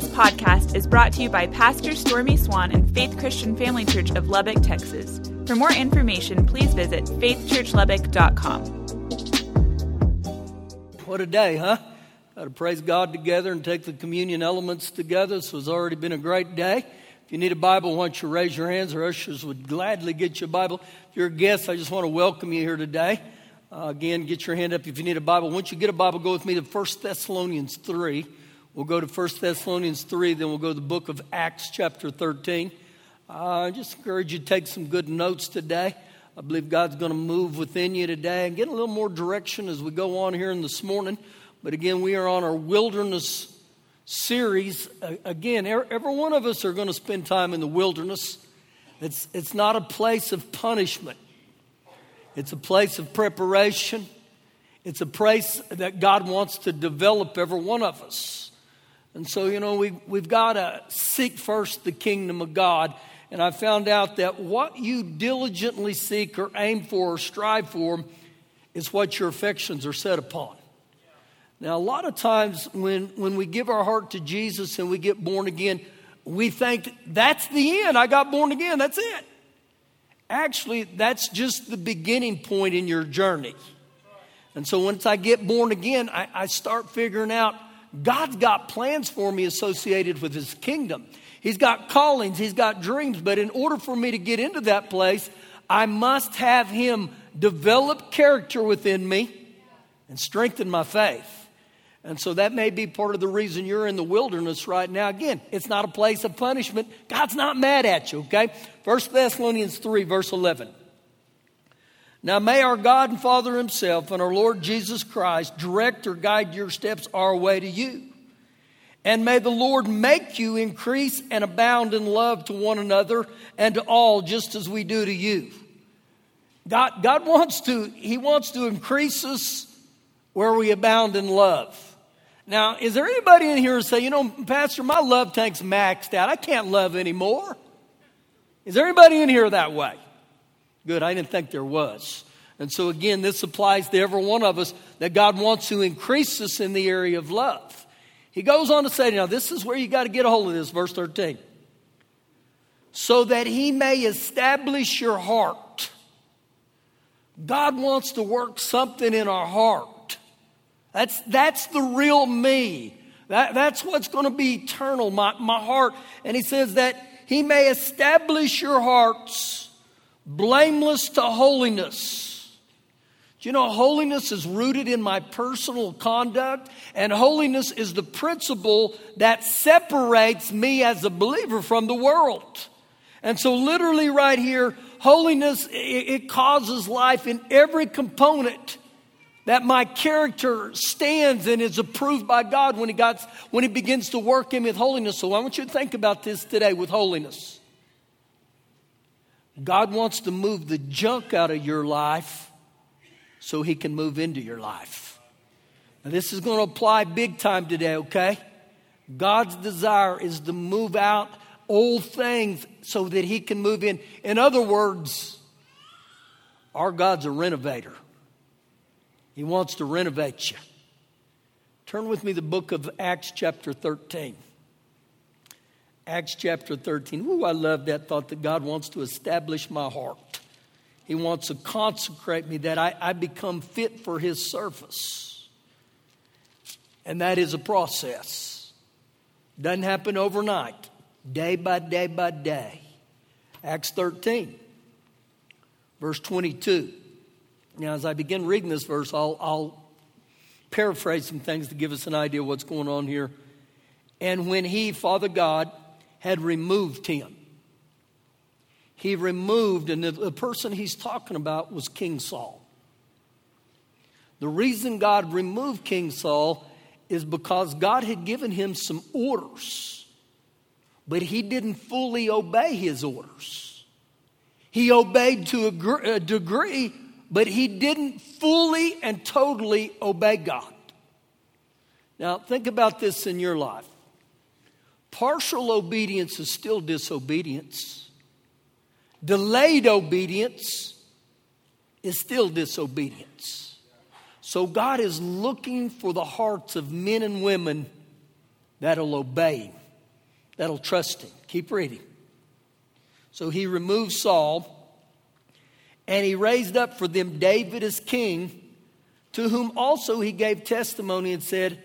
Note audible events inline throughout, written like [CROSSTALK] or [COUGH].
This podcast is brought to you by Pastor Stormy Swann and Faith Christian Family Church of Lubbock, Texas. For more information, please visit faithchurchlubbock.com. What a day, huh? Got to praise God together and take the communion elements together. This has already been a great day. If you need a Bible, why don't you raise your hands? Our ushers would gladly get you a Bible. If you're a guest, I just want to welcome you here today. Uh, again, get your hand up if you need a Bible. Once you get a Bible, go with me to 1 Thessalonians 3. We'll go to 1 Thessalonians 3, then we'll go to the book of Acts, chapter 13. Uh, I just encourage you to take some good notes today. I believe God's going to move within you today and get a little more direction as we go on here in this morning. But again, we are on our wilderness series. Uh, again, every one of us are going to spend time in the wilderness. It's, it's not a place of punishment, it's a place of preparation. It's a place that God wants to develop every one of us. And so, you know, we, we've got to seek first the kingdom of God. And I found out that what you diligently seek or aim for or strive for is what your affections are set upon. Now, a lot of times when, when we give our heart to Jesus and we get born again, we think that's the end. I got born again, that's it. Actually, that's just the beginning point in your journey. And so once I get born again, I, I start figuring out God's got plans for me associated with His kingdom. He's got callings, He's got dreams, but in order for me to get into that place, I must have Him develop character within me and strengthen my faith. And so that may be part of the reason you're in the wilderness right now. Again, it's not a place of punishment. God's not mad at you, okay? 1 Thessalonians 3, verse 11. Now may our God and Father Himself and our Lord Jesus Christ direct or guide your steps our way to you. And may the Lord make you increase and abound in love to one another and to all, just as we do to you. God, God wants to, He wants to increase us where we abound in love. Now, is there anybody in here who say, you know, Pastor, my love tank's maxed out. I can't love anymore. Is there anybody in here that way? Good, I didn't think there was. And so, again, this applies to every one of us that God wants to increase us in the area of love. He goes on to say, now, this is where you got to get a hold of this, verse 13. So that he may establish your heart. God wants to work something in our heart. That's, that's the real me. That, that's what's going to be eternal, my, my heart. And he says that he may establish your hearts blameless to holiness. Do you know holiness is rooted in my personal conduct? And holiness is the principle that separates me as a believer from the world. And so, literally, right here, holiness, it, causes life in every component that my character stands and is approved by God when he, got, when he begins to work in with holiness. So, I want you to think about this today with holiness. God wants to move the junk out of your life so He can move into your life. Now, this is going to apply big time today, okay? God's desire is to move out old things so that He can move in. In other words, our God's a renovator, He wants to renovate you. Turn with me the book of Acts, chapter 13. Acts chapter 13. Ooh, I love that thought that God wants to establish my heart. He wants to consecrate me that I, I become fit for His service. And that is a process. Doesn't happen overnight, day by day by day. Acts 13, verse 22. Now, as I begin reading this verse, I'll, I'll paraphrase some things to give us an idea of what's going on here. And when he, Father God, had removed him. He removed, and the, the person he's talking about was King Saul. The reason God removed King Saul is because God had given him some orders, but he didn't fully obey his orders. He obeyed to a degree, but he didn't fully and totally obey God. Now, think about this in your life. Partial obedience is still disobedience. Delayed obedience is still disobedience. So God is looking for the hearts of men and women that'll obey that'll trust him. Keep reading. So he removed Saul, and he raised up for them David as king, to whom also he gave testimony and said,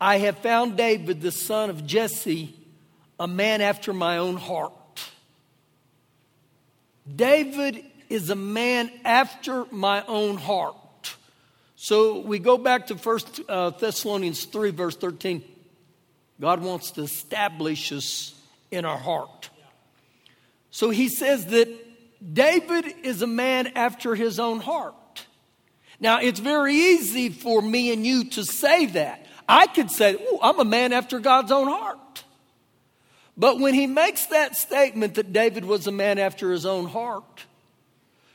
I have found David, the son of Jesse, a man after my own heart. David is a man after my own heart. So we go back to 1 uh, Thessalonians 3, verse 13. God wants to establish us in our heart. So he says that David is a man after his own heart. Now, it's very easy for me and you to say that. I could say, I'm a man after God's own heart. But when he makes that statement that David was a man after his own heart,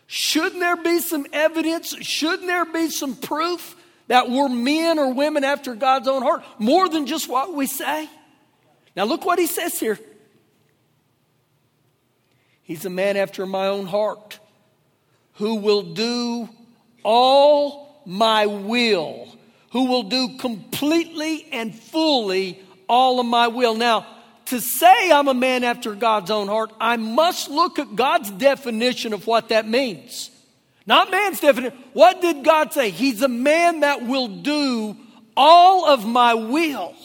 shouldn't there be some evidence? Shouldn't there be some proof that we're men or women after God's own heart more than just what we say? Now, look what he says here. He's a man after my own heart who will do all my will, who will do completely and fully all of my will. Now, to say I'm a man after God's own heart, I must look at God's definition of what that means. Not man's definition. What did God say? He's a man that will do all of my will.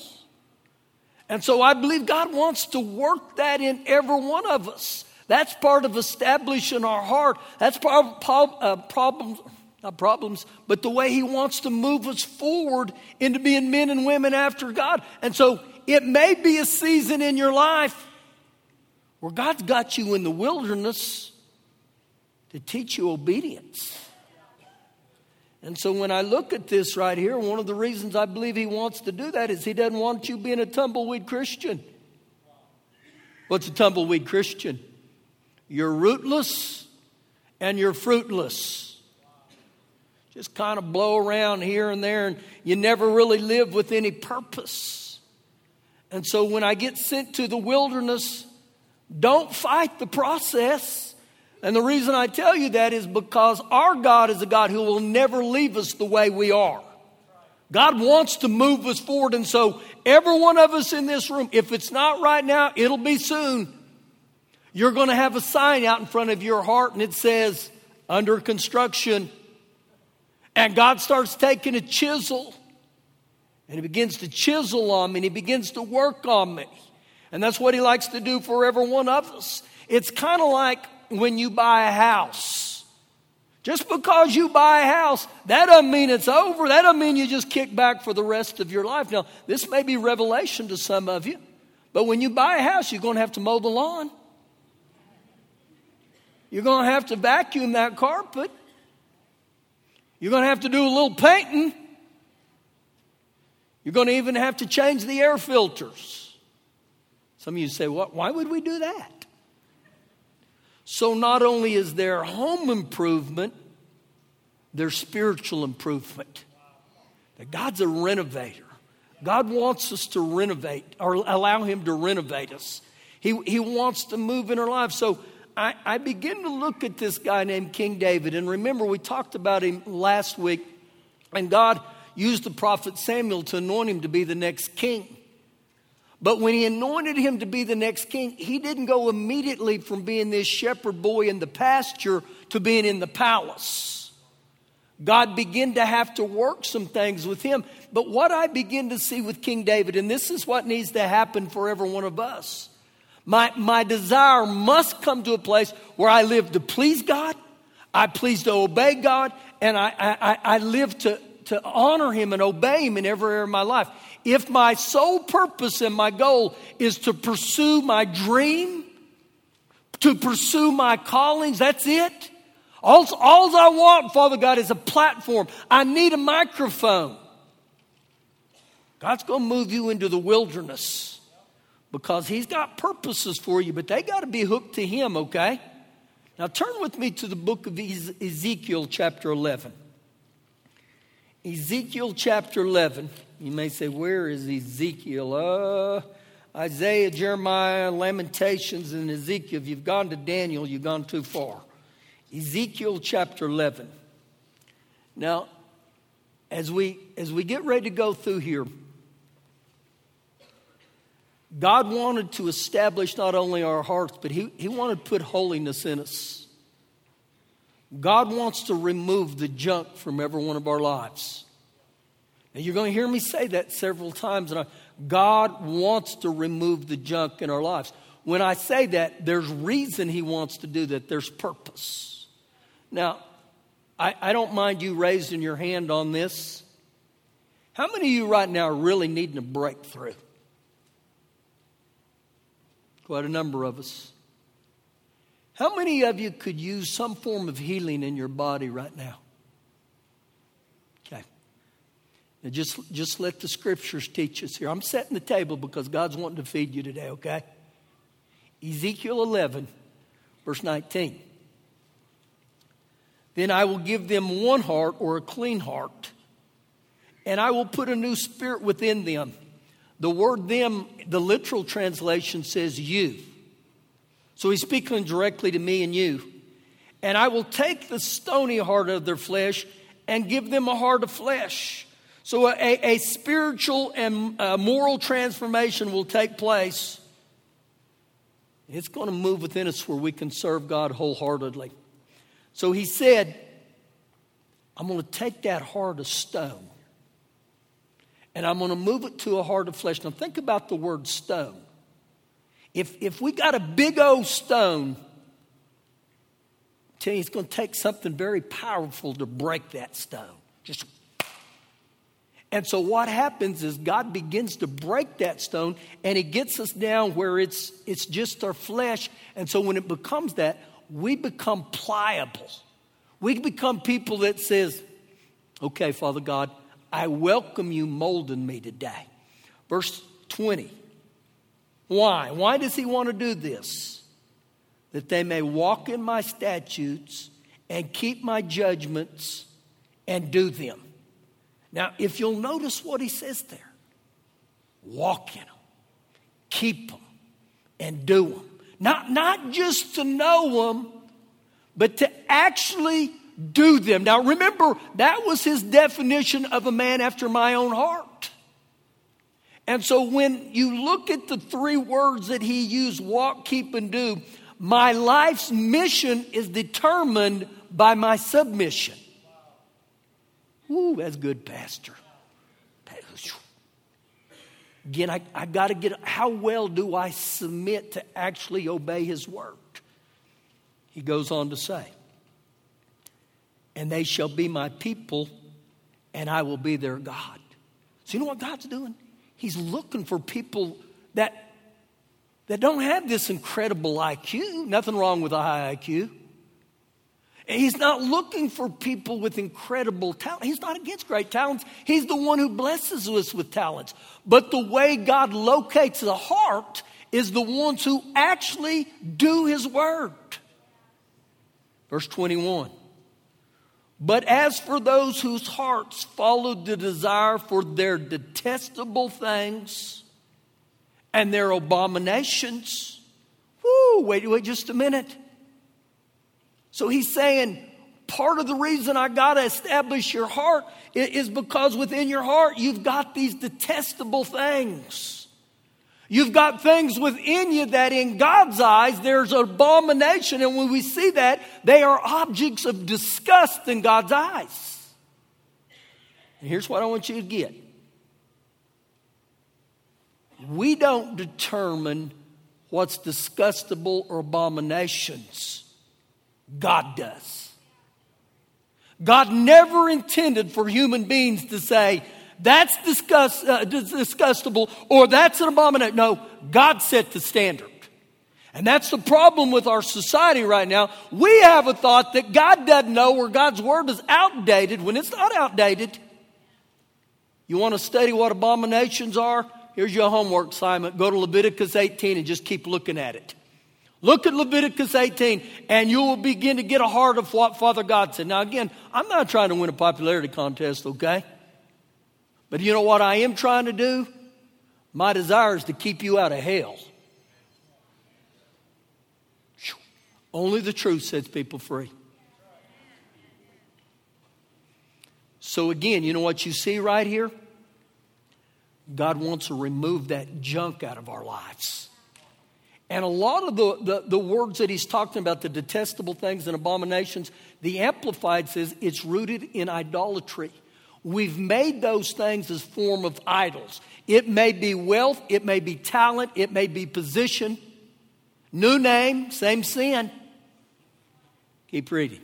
And so I believe God wants to work that in every one of us. That's part of establishing our heart. That's part of uh, problems, not problems, but the way He wants to move us forward into being men and women after God. And so it may be a season in your life where God's got you in the wilderness to teach you obedience. And so when I look at this right here, one of the reasons I believe He wants to do that is He doesn't want you being a tumbleweed Christian. What's a tumbleweed Christian? You're rootless and you're fruitless. Just kind of blow around here and there, and you never really live with any purpose. And so when I get sent to the wilderness, don't fight the process. And the reason I tell you that is because our God is a God who will never leave us the way we are. God wants to move us forward. And so, every one of us in this room, if it's not right now, it'll be soon. You're going to have a sign out in front of your heart and it says, under construction. And God starts taking a chisel and He begins to chisel on me and He begins to work on me. And that's what He likes to do for every one of us. It's kind of like when you buy a house. Just because you buy a house, that doesn't mean it's over. That doesn't mean you just kick back for the rest of your life. Now, this may be revelation to some of you, but when you buy a house, you're going to have to mow the lawn. You're going to have to vacuum that carpet. You're going to have to do a little painting. You're going to even have to change the air filters. Some of you say, what? Why would we do that? So, not only is there home improvement, there's spiritual improvement. That God's a renovator. God wants us to renovate or allow Him to renovate us. He, he wants to move in our lives. So, I, I begin to look at this guy named King David. And remember, we talked about him last week, and God used the prophet Samuel to anoint him to be the next king. But when he anointed him to be the next king, he didn't go immediately from being this shepherd boy in the pasture to being in the palace. God began to have to work some things with him. But what I begin to see with King David, and this is what needs to happen for every one of us, my, my desire must come to a place where I live to please God, I please to obey God, and I, I, I live to, to honor Him and obey Him in every area of my life. If my sole purpose and my goal is to pursue my dream, to pursue my callings, that's it. All, all I want, Father God, is a platform. I need a microphone. God's going to move you into the wilderness because he's got purposes for you, but they got to be hooked to him, okay? Now turn with me to the book of Ezekiel, chapter 11. Ezekiel chapter 11. You may say, Where is Ezekiel? Uh, Isaiah, Jeremiah, Lamentations, and Ezekiel. If you've gone to Daniel, you've gone too far. Ezekiel chapter 11. Now, as we, as we get ready to go through here, God wanted to establish not only our hearts, but He, he wanted to put holiness in us. God wants to remove the junk from every one of our lives. Now, you're going to hear me say that several times. And I, God wants to remove the junk in our lives. When I say that, there's reason He wants to do that, there's purpose. Now, I, I don't mind you raising your hand on this. How many of you right now are really needing a breakthrough? Quite a number of us. How many of you could use some form of healing in your body right now? Okay. Now just, just let the scriptures teach us here. I'm setting the table because God's wanting to feed you today, okay? Ezekiel 11, verse 19. Then I will give them one heart or a clean heart, and I will put a new spirit within them. The word them, the literal translation says you. So he's speaking directly to me and you. And I will take the stony heart of their flesh and give them a heart of flesh. So a, a spiritual and uh, moral transformation will take place. It's going to move within us where we can serve God wholeheartedly. So he said, I'm going to take that heart of stone and I'm going to move it to a heart of flesh. Now, think about the word stone. If, if we got a big old stone, I you, it's going to take something very powerful to break that stone. Just and so what happens is God begins to break that stone and it gets us down where it's it's just our flesh. And so when it becomes that, we become pliable. We become people that says, "Okay, Father God, I welcome you molding me today." Verse 20. Why? Why does he want to do this? That they may walk in my statutes and keep my judgments and do them. Now, if you'll notice what he says there walk in them, keep them, and do them. Not, not just to know them, but to actually do them. Now, remember, that was his definition of a man after my own heart. And so when you look at the three words that he used walk, keep, and do my life's mission is determined by my submission. Ooh, that's good, Pastor. Again, I, I got to get how well do I submit to actually obey his word? He goes on to say, and they shall be my people, and I will be their God. So, you know what God's doing? He's looking for people that, that don't have this incredible IQ. Nothing wrong with a high IQ. He's not looking for people with incredible talent. He's not against great talents. He's the one who blesses us with talents. But the way God locates the heart is the ones who actually do his word. Verse 21. But as for those whose hearts followed the desire for their detestable things and their abominations, whoo, wait, wait just a minute. So he's saying, part of the reason I got to establish your heart is because within your heart you've got these detestable things. You've got things within you that in God's eyes there's abomination. And when we see that, they are objects of disgust in God's eyes. And here's what I want you to get we don't determine what's disgustable or abominations, God does. God never intended for human beings to say, that's disgust, uh, disgustable or that's an abomination. No, God set the standard. And that's the problem with our society right now. We have a thought that God doesn't know or God's word is outdated when it's not outdated. You want to study what abominations are? Here's your homework assignment. Go to Leviticus 18 and just keep looking at it. Look at Leviticus 18 and you will begin to get a heart of what Father God said. Now, again, I'm not trying to win a popularity contest, okay? But you know what I am trying to do? My desire is to keep you out of hell. Only the truth sets people free. So, again, you know what you see right here? God wants to remove that junk out of our lives. And a lot of the, the, the, words that he's talking about, the detestable things and abominations, the Amplified says it's rooted in idolatry. We've made those things as form of idols. It may be wealth, it may be talent, it may be position. New name, same sin. Keep reading.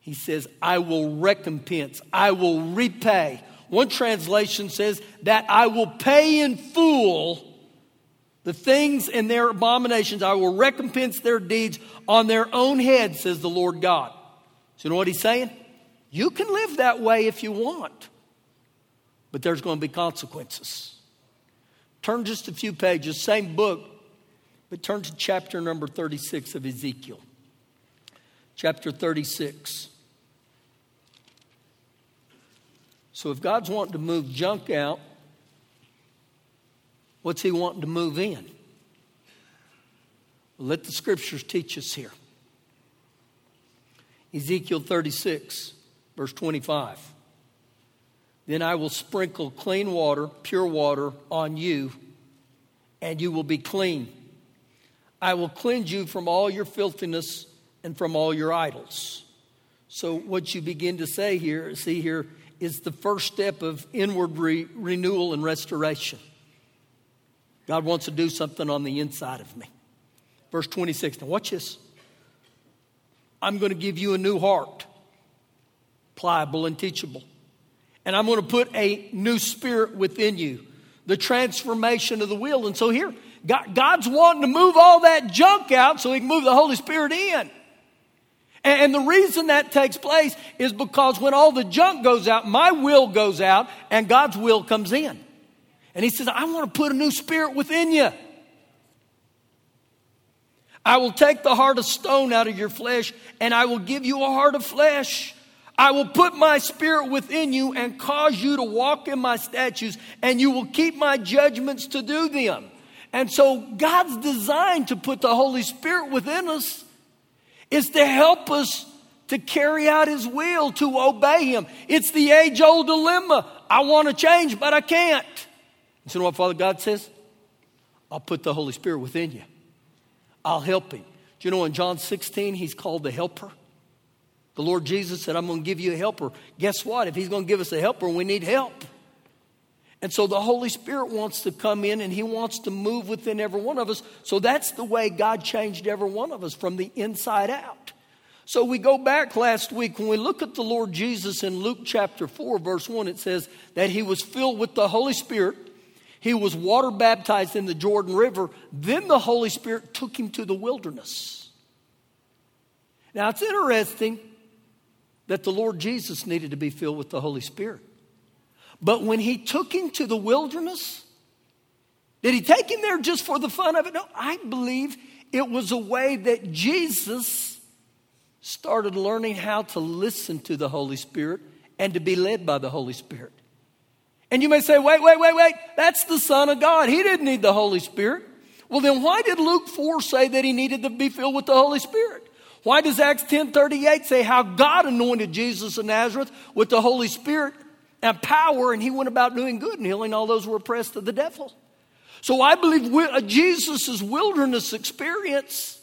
He says, I will recompense, I will repay. One translation says that I will pay in full the things and their abominations. I will recompense their deeds on their own head, says the Lord God. So, you know what he's saying? You can live that way if you want, but there's going to be consequences. Turn just a few pages, same book, but turn to chapter number 36 of Ezekiel. Chapter 36. So if God's wanting to move junk out, what's He wanting to move in? Let the scriptures teach us here. Ezekiel 36, verse 25. Then I will sprinkle clean water, pure water, on you, and you will be clean. I will cleanse you from all your filthiness and from all your idols. So, what you begin to say here, see here, is the first step of inward re- renewal and restoration. God wants to do something on the inside of me. Verse 26. Now, watch this. I'm going to give you a new heart, pliable and teachable. And I'm going to put a new spirit within you, the transformation of the will. And so, here, God's wanting to move all that junk out so He can move the Holy Spirit in. And the reason that takes place is because when all the junk goes out, my will goes out and God's will comes in. And He says, I want to put a new spirit within you. I will take the heart of stone out of your flesh and I will give you a heart of flesh. I will put my spirit within you and cause you to walk in my statutes, and you will keep my judgments to do them. And so God's design to put the Holy Spirit within us is to help us to carry out His will, to obey Him. It's the age old dilemma. I want to change, but I can't. You know what Father God says? I'll put the Holy Spirit within you, I'll help Him. Do you know in John 16, He's called the helper? The Lord Jesus said, I'm going to give you a helper. Guess what? If He's going to give us a helper, we need help. And so the Holy Spirit wants to come in and He wants to move within every one of us. So that's the way God changed every one of us from the inside out. So we go back last week when we look at the Lord Jesus in Luke chapter 4, verse 1, it says that He was filled with the Holy Spirit. He was water baptized in the Jordan River. Then the Holy Spirit took him to the wilderness. Now it's interesting that the Lord Jesus needed to be filled with the Holy Spirit. But when he took him to the wilderness, did he take him there just for the fun of it? No, I believe it was a way that Jesus started learning how to listen to the Holy Spirit and to be led by the Holy Spirit. And you may say, wait, wait, wait, wait, that's the Son of God. He didn't need the Holy Spirit. Well, then why did Luke 4 say that he needed to be filled with the Holy Spirit? Why does Acts 10:38 say how God anointed Jesus of Nazareth with the Holy Spirit and power, and he went about doing good and healing all those who were oppressed of the devil. So I believe uh, Jesus' wilderness experience,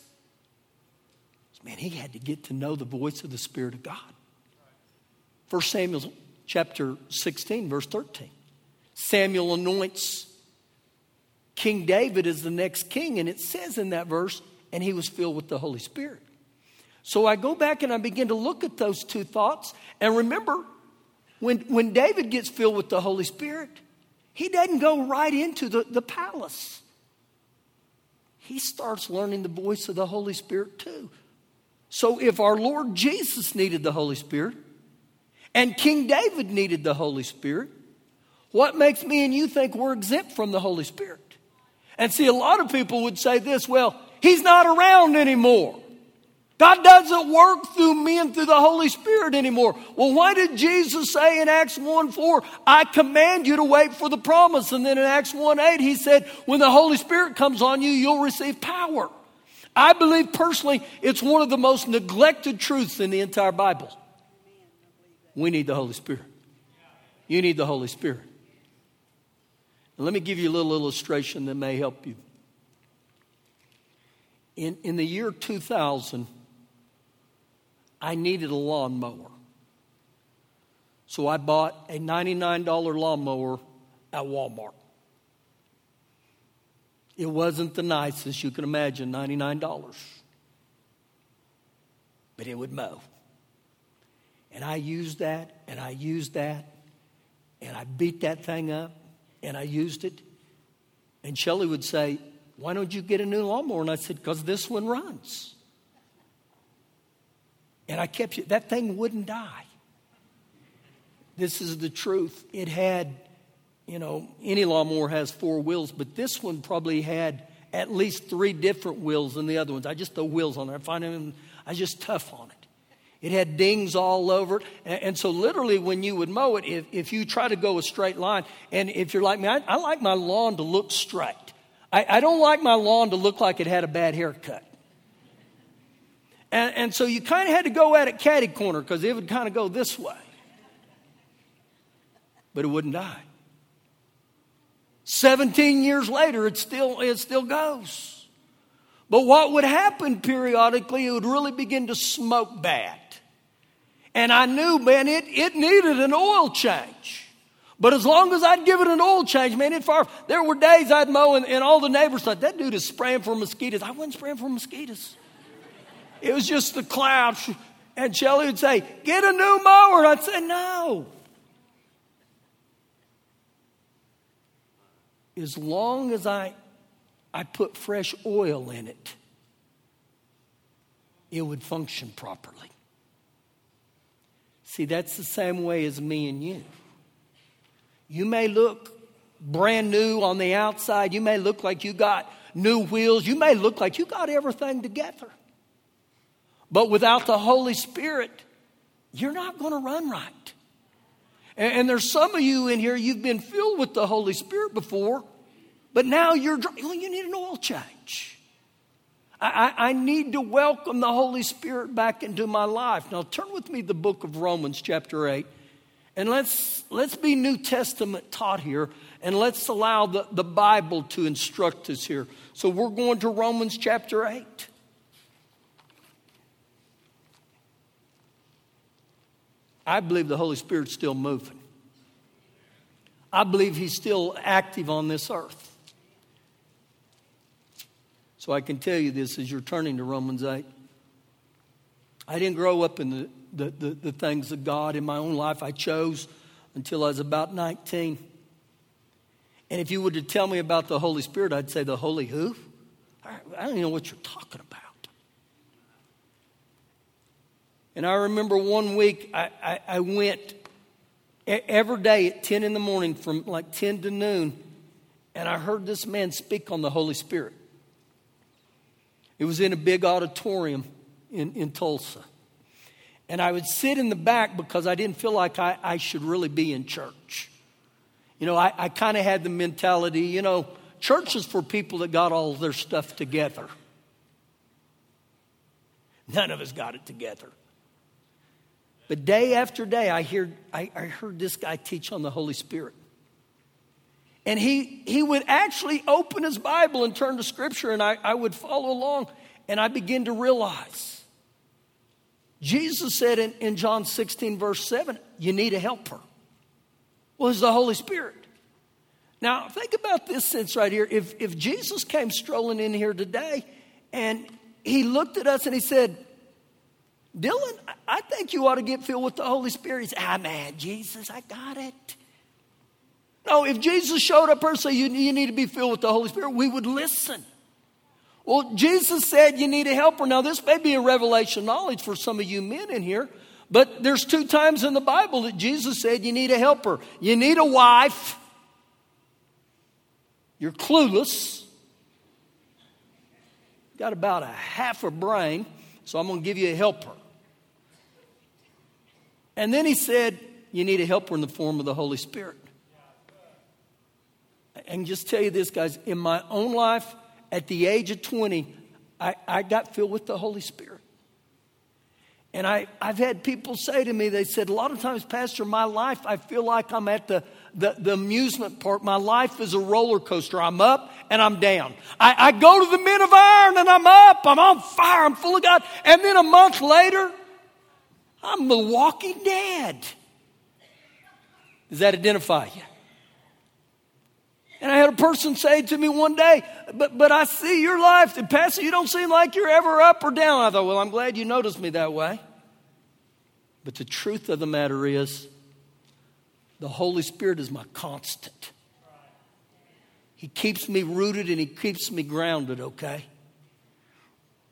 man, he had to get to know the voice of the Spirit of God. 1 Samuel chapter 16, verse 13. Samuel anoints King David as the next king, and it says in that verse, and he was filled with the Holy Spirit. So I go back and I begin to look at those two thoughts, and remember, when, when David gets filled with the Holy Spirit, he doesn't go right into the, the palace. He starts learning the voice of the Holy Spirit too. So if our Lord Jesus needed the Holy Spirit and King David needed the Holy Spirit, what makes me and you think we're exempt from the Holy Spirit? And see, a lot of people would say this well, he's not around anymore. God doesn't work through men through the Holy Spirit anymore. Well, why did Jesus say in Acts 1 4, I command you to wait for the promise? And then in Acts 1 8, he said, when the Holy Spirit comes on you, you'll receive power. I believe personally it's one of the most neglected truths in the entire Bible. We need the Holy Spirit. You need the Holy Spirit. Let me give you a little illustration that may help you. In, in the year 2000, I needed a lawnmower. So I bought a $99 lawnmower at Walmart. It wasn't the nicest, you can imagine, $99. But it would mow. And I used that, and I used that, and I beat that thing up, and I used it. And Shelley would say, Why don't you get a new lawnmower? And I said, Because this one runs. And I kept it, that thing wouldn't die. This is the truth. It had, you know, any lawnmower has four wheels, but this one probably had at least three different wheels than the other ones. I just throw wheels on there. I find them, I just tough on it. It had dings all over it. And, and so, literally, when you would mow it, if, if you try to go a straight line, and if you're like me, I, I like my lawn to look straight. I, I don't like my lawn to look like it had a bad haircut. And, and so you kind of had to go at it catty corner because it would kind of go this way. But it wouldn't die. 17 years later, it still, it still goes. But what would happen periodically, it would really begin to smoke bad. And I knew, man, it, it needed an oil change. But as long as I'd give it an oil change, man, it far. There were days I'd mow and, and all the neighbors thought, that dude is spraying for mosquitoes. I wasn't spraying for mosquitoes. It was just the clouds. And Shelley would say, Get a new mower. I'd say, No. As long as I, I put fresh oil in it, it would function properly. See, that's the same way as me and you. You may look brand new on the outside. You may look like you got new wheels. You may look like you got everything together. But without the Holy Spirit, you're not going to run right. And, and, there's some of you in here, you've been filled with the Holy Spirit before, but now you're, well, you need an oil change. I, I, I need to welcome the Holy Spirit back into my life. Now, turn with me the book of Romans, chapter 8. And let's, let's be New Testament taught here, and let's allow the, the Bible to instruct us here. So we're going to Romans chapter 8. I believe the Holy Spirit's still moving. I believe He's still active on this earth. So I can tell you this as you're turning to Romans 8. I didn't grow up in the, the, the, the things of God in my own life. I chose until I was about 19. And if you were to tell me about the Holy Spirit, I'd say, The Holy who? I don't even know what you're talking about. And I remember one week I, I, I went every day at 10 in the morning from like 10 to noon, and I heard this man speak on the Holy Spirit. It was in a big auditorium in, in Tulsa. And I would sit in the back because I didn't feel like I, I should really be in church. You know, I, I kind of had the mentality, you know, church is for people that got all their stuff together. None of us got it together. But day after day, I, hear, I, I heard this guy teach on the Holy Spirit. And he, he would actually open his Bible and turn to Scripture, and I, I would follow along, and I begin to realize. Jesus said in, in John 16, verse 7, you need a helper. Well, it's the Holy Spirit. Now, think about this sense right here. If, if Jesus came strolling in here today and he looked at us and he said, Dylan, I think you ought to get filled with the Holy Spirit. Said, ah, man, Jesus, I got it. No, if Jesus showed up said, you, you need to be filled with the Holy Spirit, we would listen. Well, Jesus said you need a helper. Now, this may be a revelation knowledge for some of you men in here, but there's two times in the Bible that Jesus said you need a helper. You need a wife. You're clueless. Got about a half a brain, so I'm going to give you a helper. And then he said, You need a helper in the form of the Holy Spirit. And just tell you this, guys, in my own life, at the age of 20, I, I got filled with the Holy Spirit. And I, I've had people say to me, they said, a lot of times, Pastor, my life, I feel like I'm at the, the, the amusement park. My life is a roller coaster. I'm up and I'm down. I, I go to the Men of Iron and I'm up, I'm on fire, I'm full of God. And then a month later, I'm the walking dead. Does that identify you? And I had a person say to me one day, but, but I see your life, and Pastor, you don't seem like you're ever up or down. I thought, well, I'm glad you noticed me that way. But the truth of the matter is, the Holy Spirit is my constant. He keeps me rooted and He keeps me grounded, okay?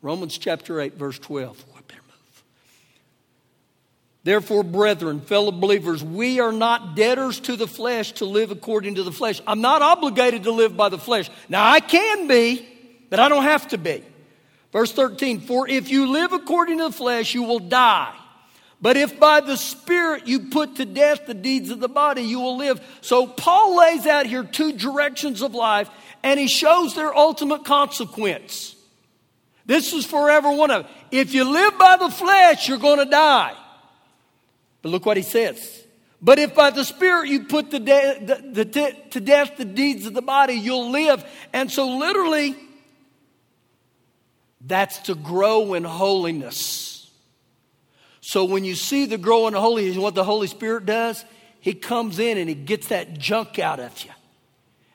Romans chapter 8, verse 12. Therefore, brethren, fellow believers, we are not debtors to the flesh to live according to the flesh. I'm not obligated to live by the flesh. Now, I can be, but I don't have to be. Verse 13, for if you live according to the flesh, you will die. But if by the Spirit you put to death the deeds of the body, you will live. So Paul lays out here two directions of life, and he shows their ultimate consequence. This is forever one of them. If you live by the flesh, you're going to die. But look what he says. But if by the Spirit you put the de- the, the, to death the deeds of the body, you'll live. And so, literally, that's to grow in holiness. So, when you see the growing holiness, what the Holy Spirit does, He comes in and He gets that junk out of you.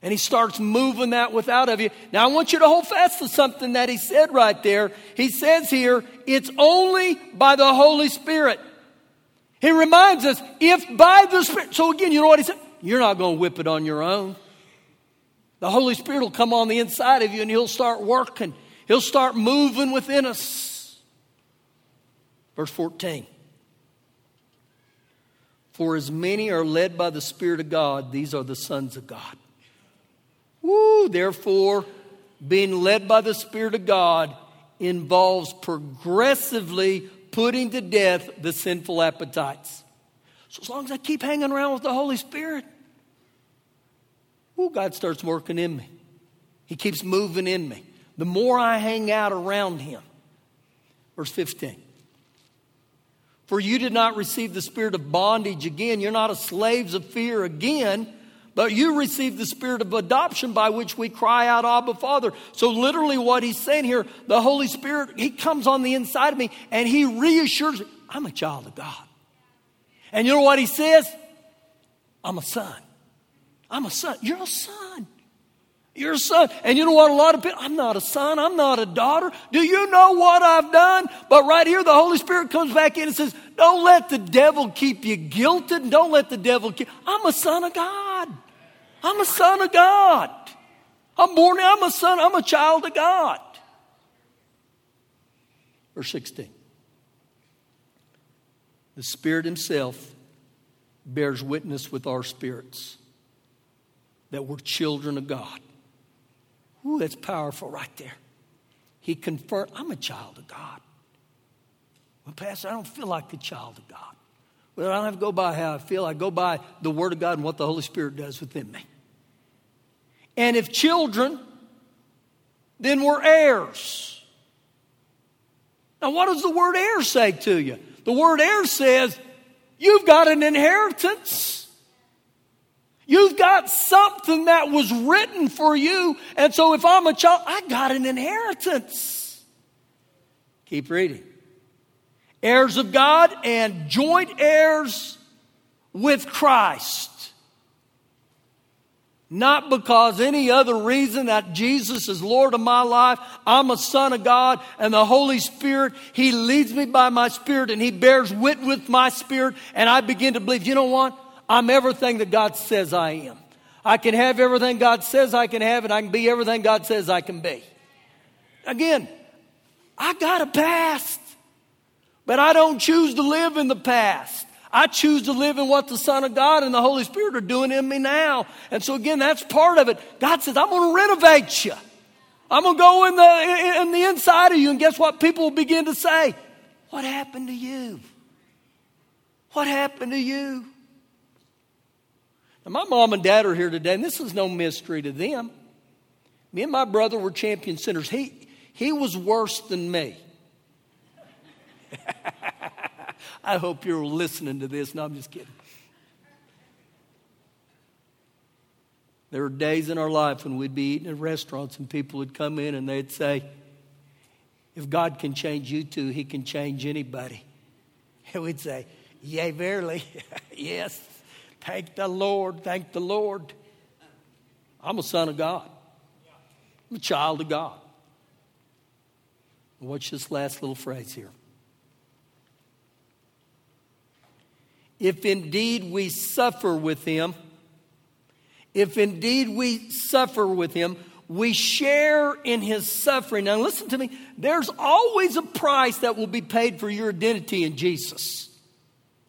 And He starts moving that without of you. Now, I want you to hold fast to something that He said right there. He says here, it's only by the Holy Spirit. He reminds us, if by the Spirit, so again, you know what he said? You're not going to whip it on your own. The Holy Spirit will come on the inside of you and he'll start working. He'll start moving within us. Verse 14. For as many are led by the Spirit of God, these are the sons of God. Woo! Therefore, being led by the Spirit of God involves progressively putting to death the sinful appetites. So as long as I keep hanging around with the Holy Spirit, ooh, God starts working in me. He keeps moving in me. The more I hang out around Him. Verse 15. For you did not receive the spirit of bondage again. You're not a slaves of fear again but you received the spirit of adoption by which we cry out, Abba, Father. So, literally, what he's saying here, the Holy Spirit, he comes on the inside of me and he reassures me, I'm a child of God. And you know what he says? I'm a son. I'm a son. You're a son. You're a son. And you know what? A lot of people, I'm not a son. I'm not a daughter. Do you know what I've done? But right here, the Holy Spirit comes back in and says, Don't let the devil keep you guilted. Don't let the devil keep. I'm a son of God. I'm a son of God. I'm born, I'm a son, I'm a child of God. Verse 16. The Spirit Himself bears witness with our spirits that we're children of God. Ooh, that's powerful right there. He confirmed, I'm a child of God. Well, Pastor, I don't feel like a child of God. Well, I don't have to go by how I feel. I go by the Word of God and what the Holy Spirit does within me. And if children, then we're heirs. Now, what does the word heir say to you? The word heir says, you've got an inheritance. You've got something that was written for you. And so if I'm a child, I got an inheritance. Keep reading. Heirs of God and joint heirs with Christ. Not because any other reason that Jesus is Lord of my life. I'm a son of God and the Holy Spirit, He leads me by my spirit and He bears wit with my spirit. And I begin to believe, you know what? I'm everything that God says I am. I can have everything God says I can have and I can be everything God says I can be. Again, I got a past, but I don't choose to live in the past. I choose to live in what the Son of God and the Holy Spirit are doing in me now. And so, again, that's part of it. God says, I'm going to renovate you. I'm going to go in the, in the inside of you. And guess what? People will begin to say, What happened to you? What happened to you? Now, my mom and dad are here today, and this is no mystery to them. Me and my brother were champion sinners. He, he was worse than me. [LAUGHS] I hope you're listening to this. No, I'm just kidding. There were days in our life when we'd be eating at restaurants and people would come in and they'd say, If God can change you too, He can change anybody. [LAUGHS] And we'd say, Yea, verily. [LAUGHS] yes. Thank the Lord. Thank the Lord. I'm a son of God, I'm a child of God. Watch this last little phrase here. If indeed we suffer with him, if indeed we suffer with him, we share in his suffering. Now, listen to me. There's always a price that will be paid for your identity in Jesus.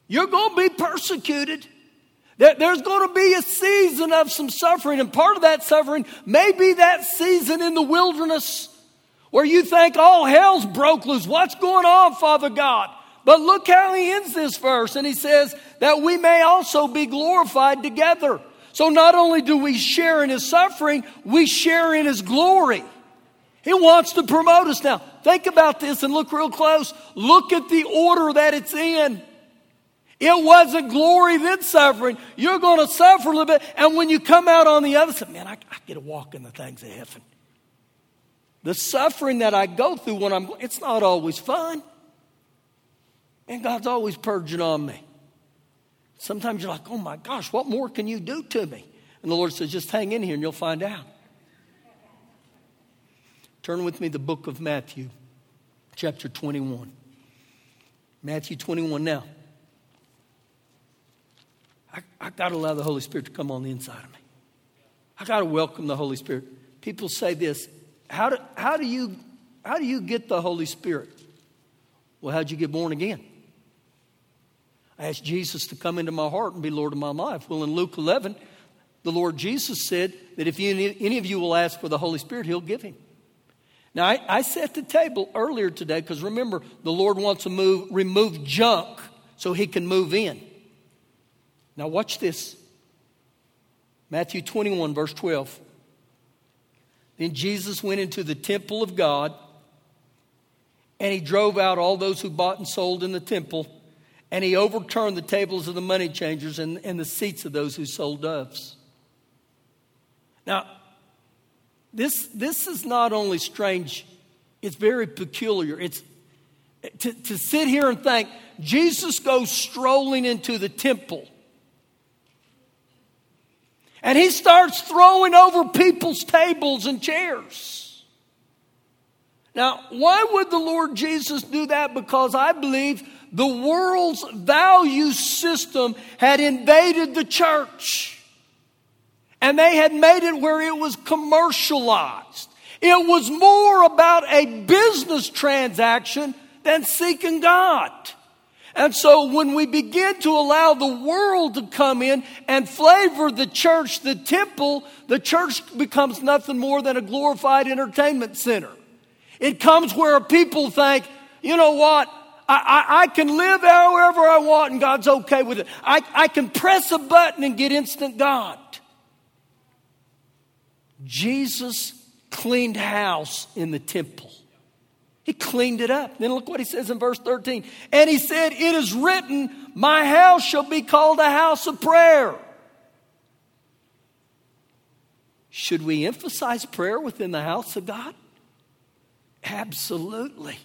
You're going to be persecuted. There's going to be a season of some suffering, and part of that suffering may be that season in the wilderness where you think all hell's broke loose. What's going on, Father God? But look how he ends this verse, and he says that we may also be glorified together. So not only do we share in his suffering, we share in his glory. He wants to promote us now. Think about this and look real close. Look at the order that it's in. It wasn't glory then suffering. You're going to suffer a little bit. And when you come out on the other side, man, I, I get to walk in the things of heaven. The suffering that I go through when I'm, it's not always fun. And God's always purging on me. Sometimes you're like, oh my gosh, what more can you do to me? And the Lord says, just hang in here and you'll find out. Turn with me the book of Matthew, chapter 21. Matthew 21 now. I, I got to allow the Holy Spirit to come on the inside of me. I got to welcome the Holy Spirit. People say this how do, how, do you, how do you get the Holy Spirit? Well, how'd you get born again? I asked Jesus to come into my heart and be Lord of my life. Well, in Luke 11, the Lord Jesus said that if any, any of you will ask for the Holy Spirit, He'll give Him. Now, I, I set the table earlier today because remember, the Lord wants to move, remove junk so He can move in. Now, watch this Matthew 21, verse 12. Then Jesus went into the temple of God and he drove out all those who bought and sold in the temple and he overturned the tables of the money changers and, and the seats of those who sold doves. Now, this, this is not only strange, it's very peculiar. It's to, to sit here and think Jesus goes strolling into the temple and he starts throwing over people's tables and chairs. Now, why would the Lord Jesus do that? Because I believe the world's value system had invaded the church. And they had made it where it was commercialized. It was more about a business transaction than seeking God. And so when we begin to allow the world to come in and flavor the church, the temple, the church becomes nothing more than a glorified entertainment center. It comes where people think, you know what? I, I, I can live however I want and God's okay with it. I, I can press a button and get instant God. Jesus cleaned house in the temple. He cleaned it up. Then look what he says in verse 13. And he said, It is written, My house shall be called a house of prayer. Should we emphasize prayer within the house of God? Absolutely.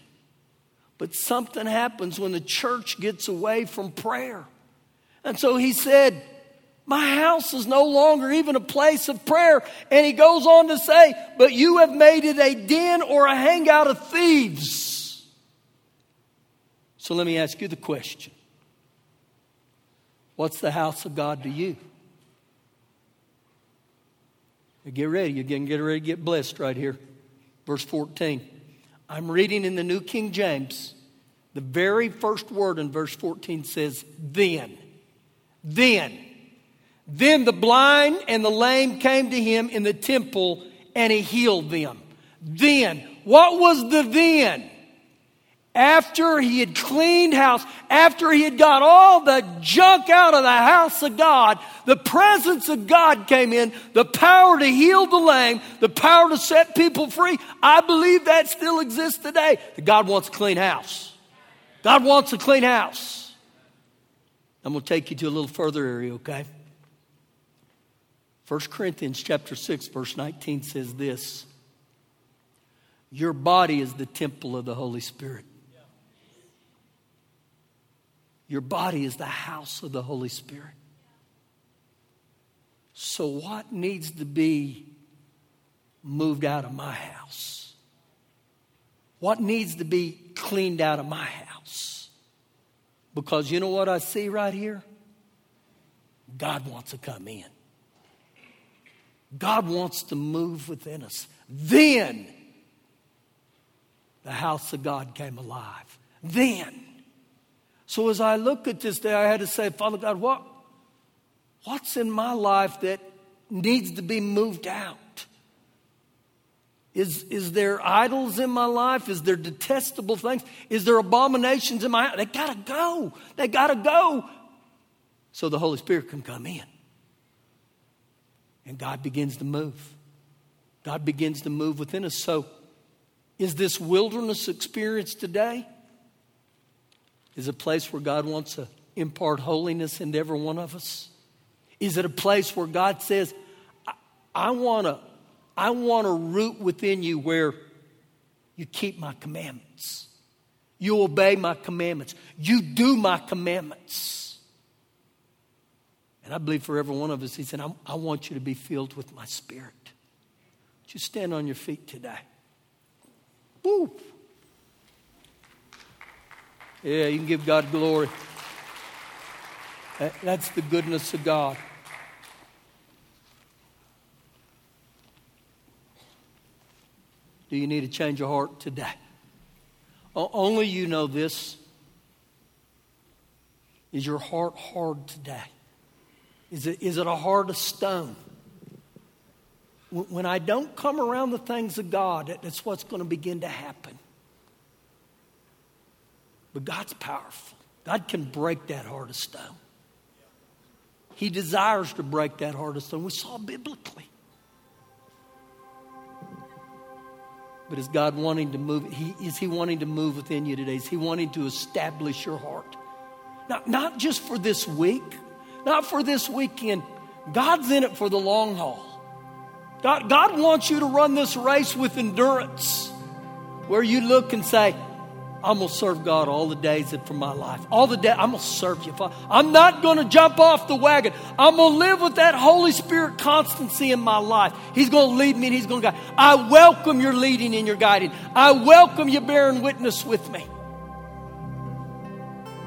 But something happens when the church gets away from prayer. And so he said, my house is no longer even a place of prayer. And he goes on to say, But you have made it a den or a hangout of thieves. So let me ask you the question What's the house of God to you? Get ready. You're getting get ready to get blessed right here. Verse 14. I'm reading in the New King James. The very first word in verse 14 says, Then. Then. Then the blind and the lame came to him in the temple and he healed them. Then, what was the then? After he had cleaned house, after he had got all the junk out of the house of God, the presence of God came in, the power to heal the lame, the power to set people free. I believe that still exists today. God wants a clean house. God wants a clean house. I'm going to take you to a little further area, okay? 1 Corinthians chapter 6 verse 19 says this. Your body is the temple of the Holy Spirit. Your body is the house of the Holy Spirit. So, what needs to be moved out of my house? What needs to be cleaned out of my house? Because you know what I see right here? God wants to come in. God wants to move within us. Then the house of God came alive. Then. So as I look at this day, I had to say, Father God, what, what's in my life that needs to be moved out? Is, is there idols in my life? Is there detestable things? Is there abominations in my life? They gotta go. They gotta go. So the Holy Spirit can come in. And God begins to move. God begins to move within us. So, is this wilderness experience today? Is a place where God wants to impart holiness into every one of us? Is it a place where God says, I, I want to I want to root within you where you keep my commandments. You obey my commandments. You do my commandments. And I believe for every one of us, he said, I, I want you to be filled with my spirit. Just stand on your feet today? Woo! Yeah, you can give God glory. That's the goodness of God. Do you need to change your heart today? Only you know this. Is your heart hard today? Is it, is it a heart of stone? When I don't come around the things of God, that's what's going to begin to happen. But God's powerful. God can break that heart of stone. He desires to break that heart of stone. We saw biblically. But is God wanting to move? He, is He wanting to move within you today? Is He wanting to establish your heart? Now, not just for this week, not for this weekend. God's in it for the long haul. God, God wants you to run this race with endurance where you look and say, I'm going to serve God all the days of for my life. All the day, I'm going to serve you. I'm not going to jump off the wagon. I'm going to live with that Holy Spirit constancy in my life. He's going to lead me and He's going to guide. I welcome your leading and your guiding. I welcome you bearing witness with me.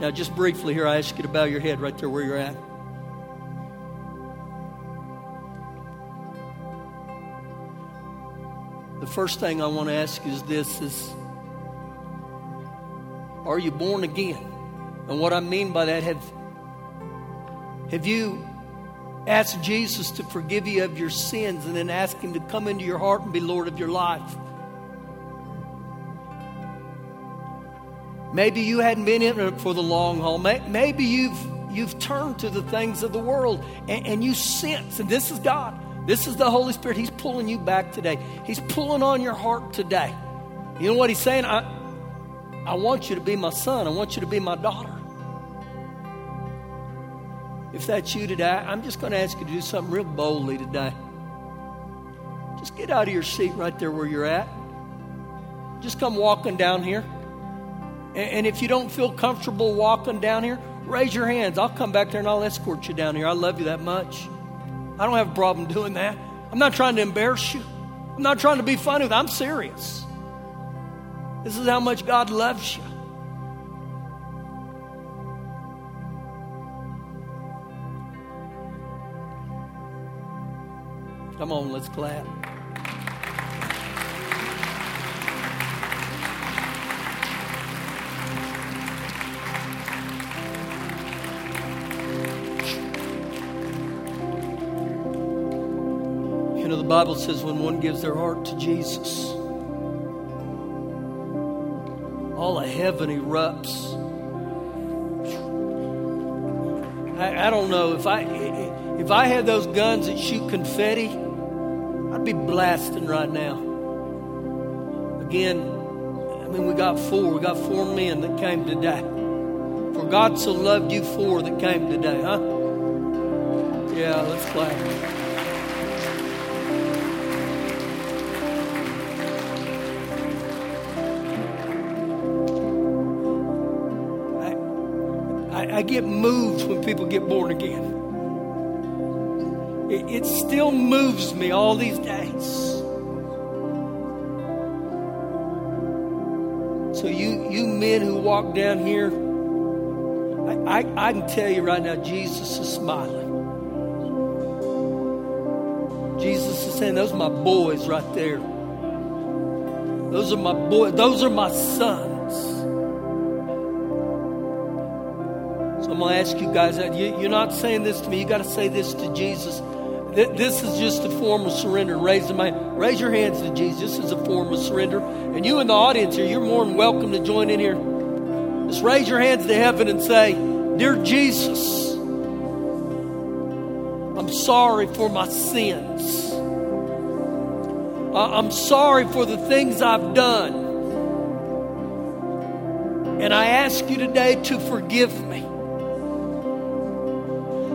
Now, just briefly here, I ask you to bow your head right there where you're at. The first thing I want to ask is this is are you born again? And what I mean by that, have, have you asked Jesus to forgive you of your sins and then ask Him to come into your heart and be Lord of your life? Maybe you hadn't been in it for the long haul. Maybe you've, you've turned to the things of the world and, and you sense, and this is God, this is the Holy Spirit. He's pulling you back today. He's pulling on your heart today. You know what He's saying? I, I want you to be my son. I want you to be my daughter. If that's you today, I'm just going to ask you to do something real boldly today. Just get out of your seat right there where you're at. Just come walking down here. And if you don't feel comfortable walking down here, raise your hands. I'll come back there and I'll escort you down here. I love you that much. I don't have a problem doing that. I'm not trying to embarrass you. I'm not trying to be funny. I'm serious. This is how much God loves you. Come on, let's clap. You know, the Bible says when one gives their heart to Jesus, all of heaven erupts. I, I don't know if I if I had those guns that shoot confetti, I'd be blasting right now. Again, I mean, we got four. We got four men that came today For God so loved you four that came today, huh? Yeah, let's clap. Get moved when people get born again. It, it still moves me all these days. So you you men who walk down here, I, I, I can tell you right now, Jesus is smiling. Jesus is saying, Those are my boys right there. Those are my boys, those are my sons. I'm going to ask you guys that you're not saying this to me, you got to say this to Jesus. This is just a form of surrender. Raise, my, raise your hands to Jesus. This is a form of surrender. And you in the audience here, you're more than welcome to join in here. Just raise your hands to heaven and say, Dear Jesus, I'm sorry for my sins. I'm sorry for the things I've done. And I ask you today to forgive me.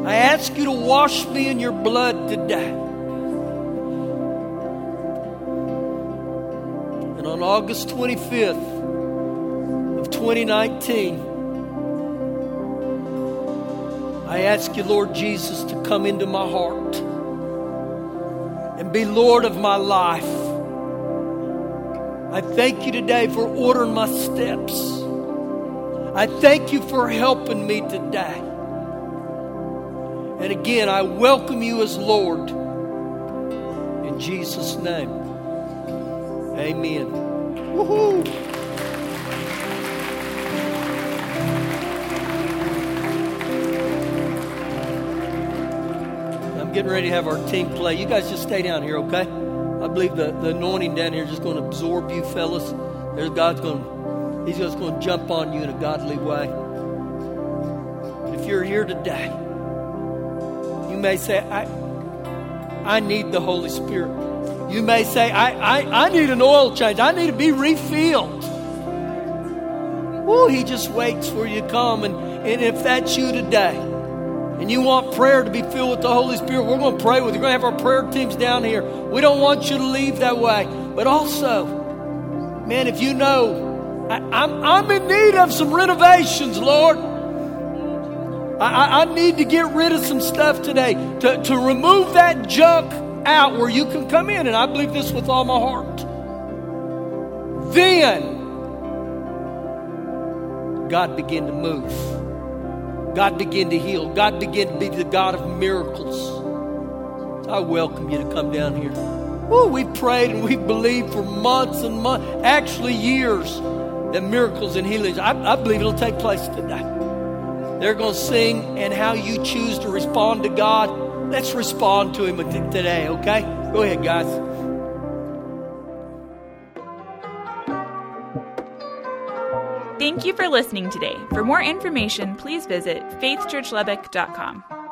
I ask you to wash me in your blood today. And on August 25th of 2019, I ask you, Lord Jesus, to come into my heart and be Lord of my life. I thank you today for ordering my steps. I thank you for helping me today. And again, I welcome you as Lord. In Jesus' name. Amen. Woohoo! I'm getting ready to have our team play. You guys just stay down here, okay? I believe the, the anointing down here is just going to absorb you, fellas. There's God's going to, He's just going to jump on you in a godly way. If you're here today, may say, I, I need the Holy Spirit. You may say, I, I, I need an oil change. I need to be refilled. Oh, he just waits for you to come. And, and if that's you today, and you want prayer to be filled with the Holy Spirit, we're going to pray with you. We're going to have our prayer teams down here. We don't want you to leave that way. But also, man, if you know, I, I'm, I'm in need of some renovations, Lord. I, I, need to get rid of some stuff today to, to remove that junk out where you can come in. And I believe this with all my heart. Then God began to move. God began to heal. God began to be the God of miracles. I welcome you to come down here. Well, we prayed and we believed for months and months, actually years, that miracles and healings. I, I believe it'll take place today. They're going to sing, and how you choose to respond to God. Let's respond to Him today, okay? Go ahead, guys. Thank you for listening today. For more information, please visit faithchurchlubbock.com.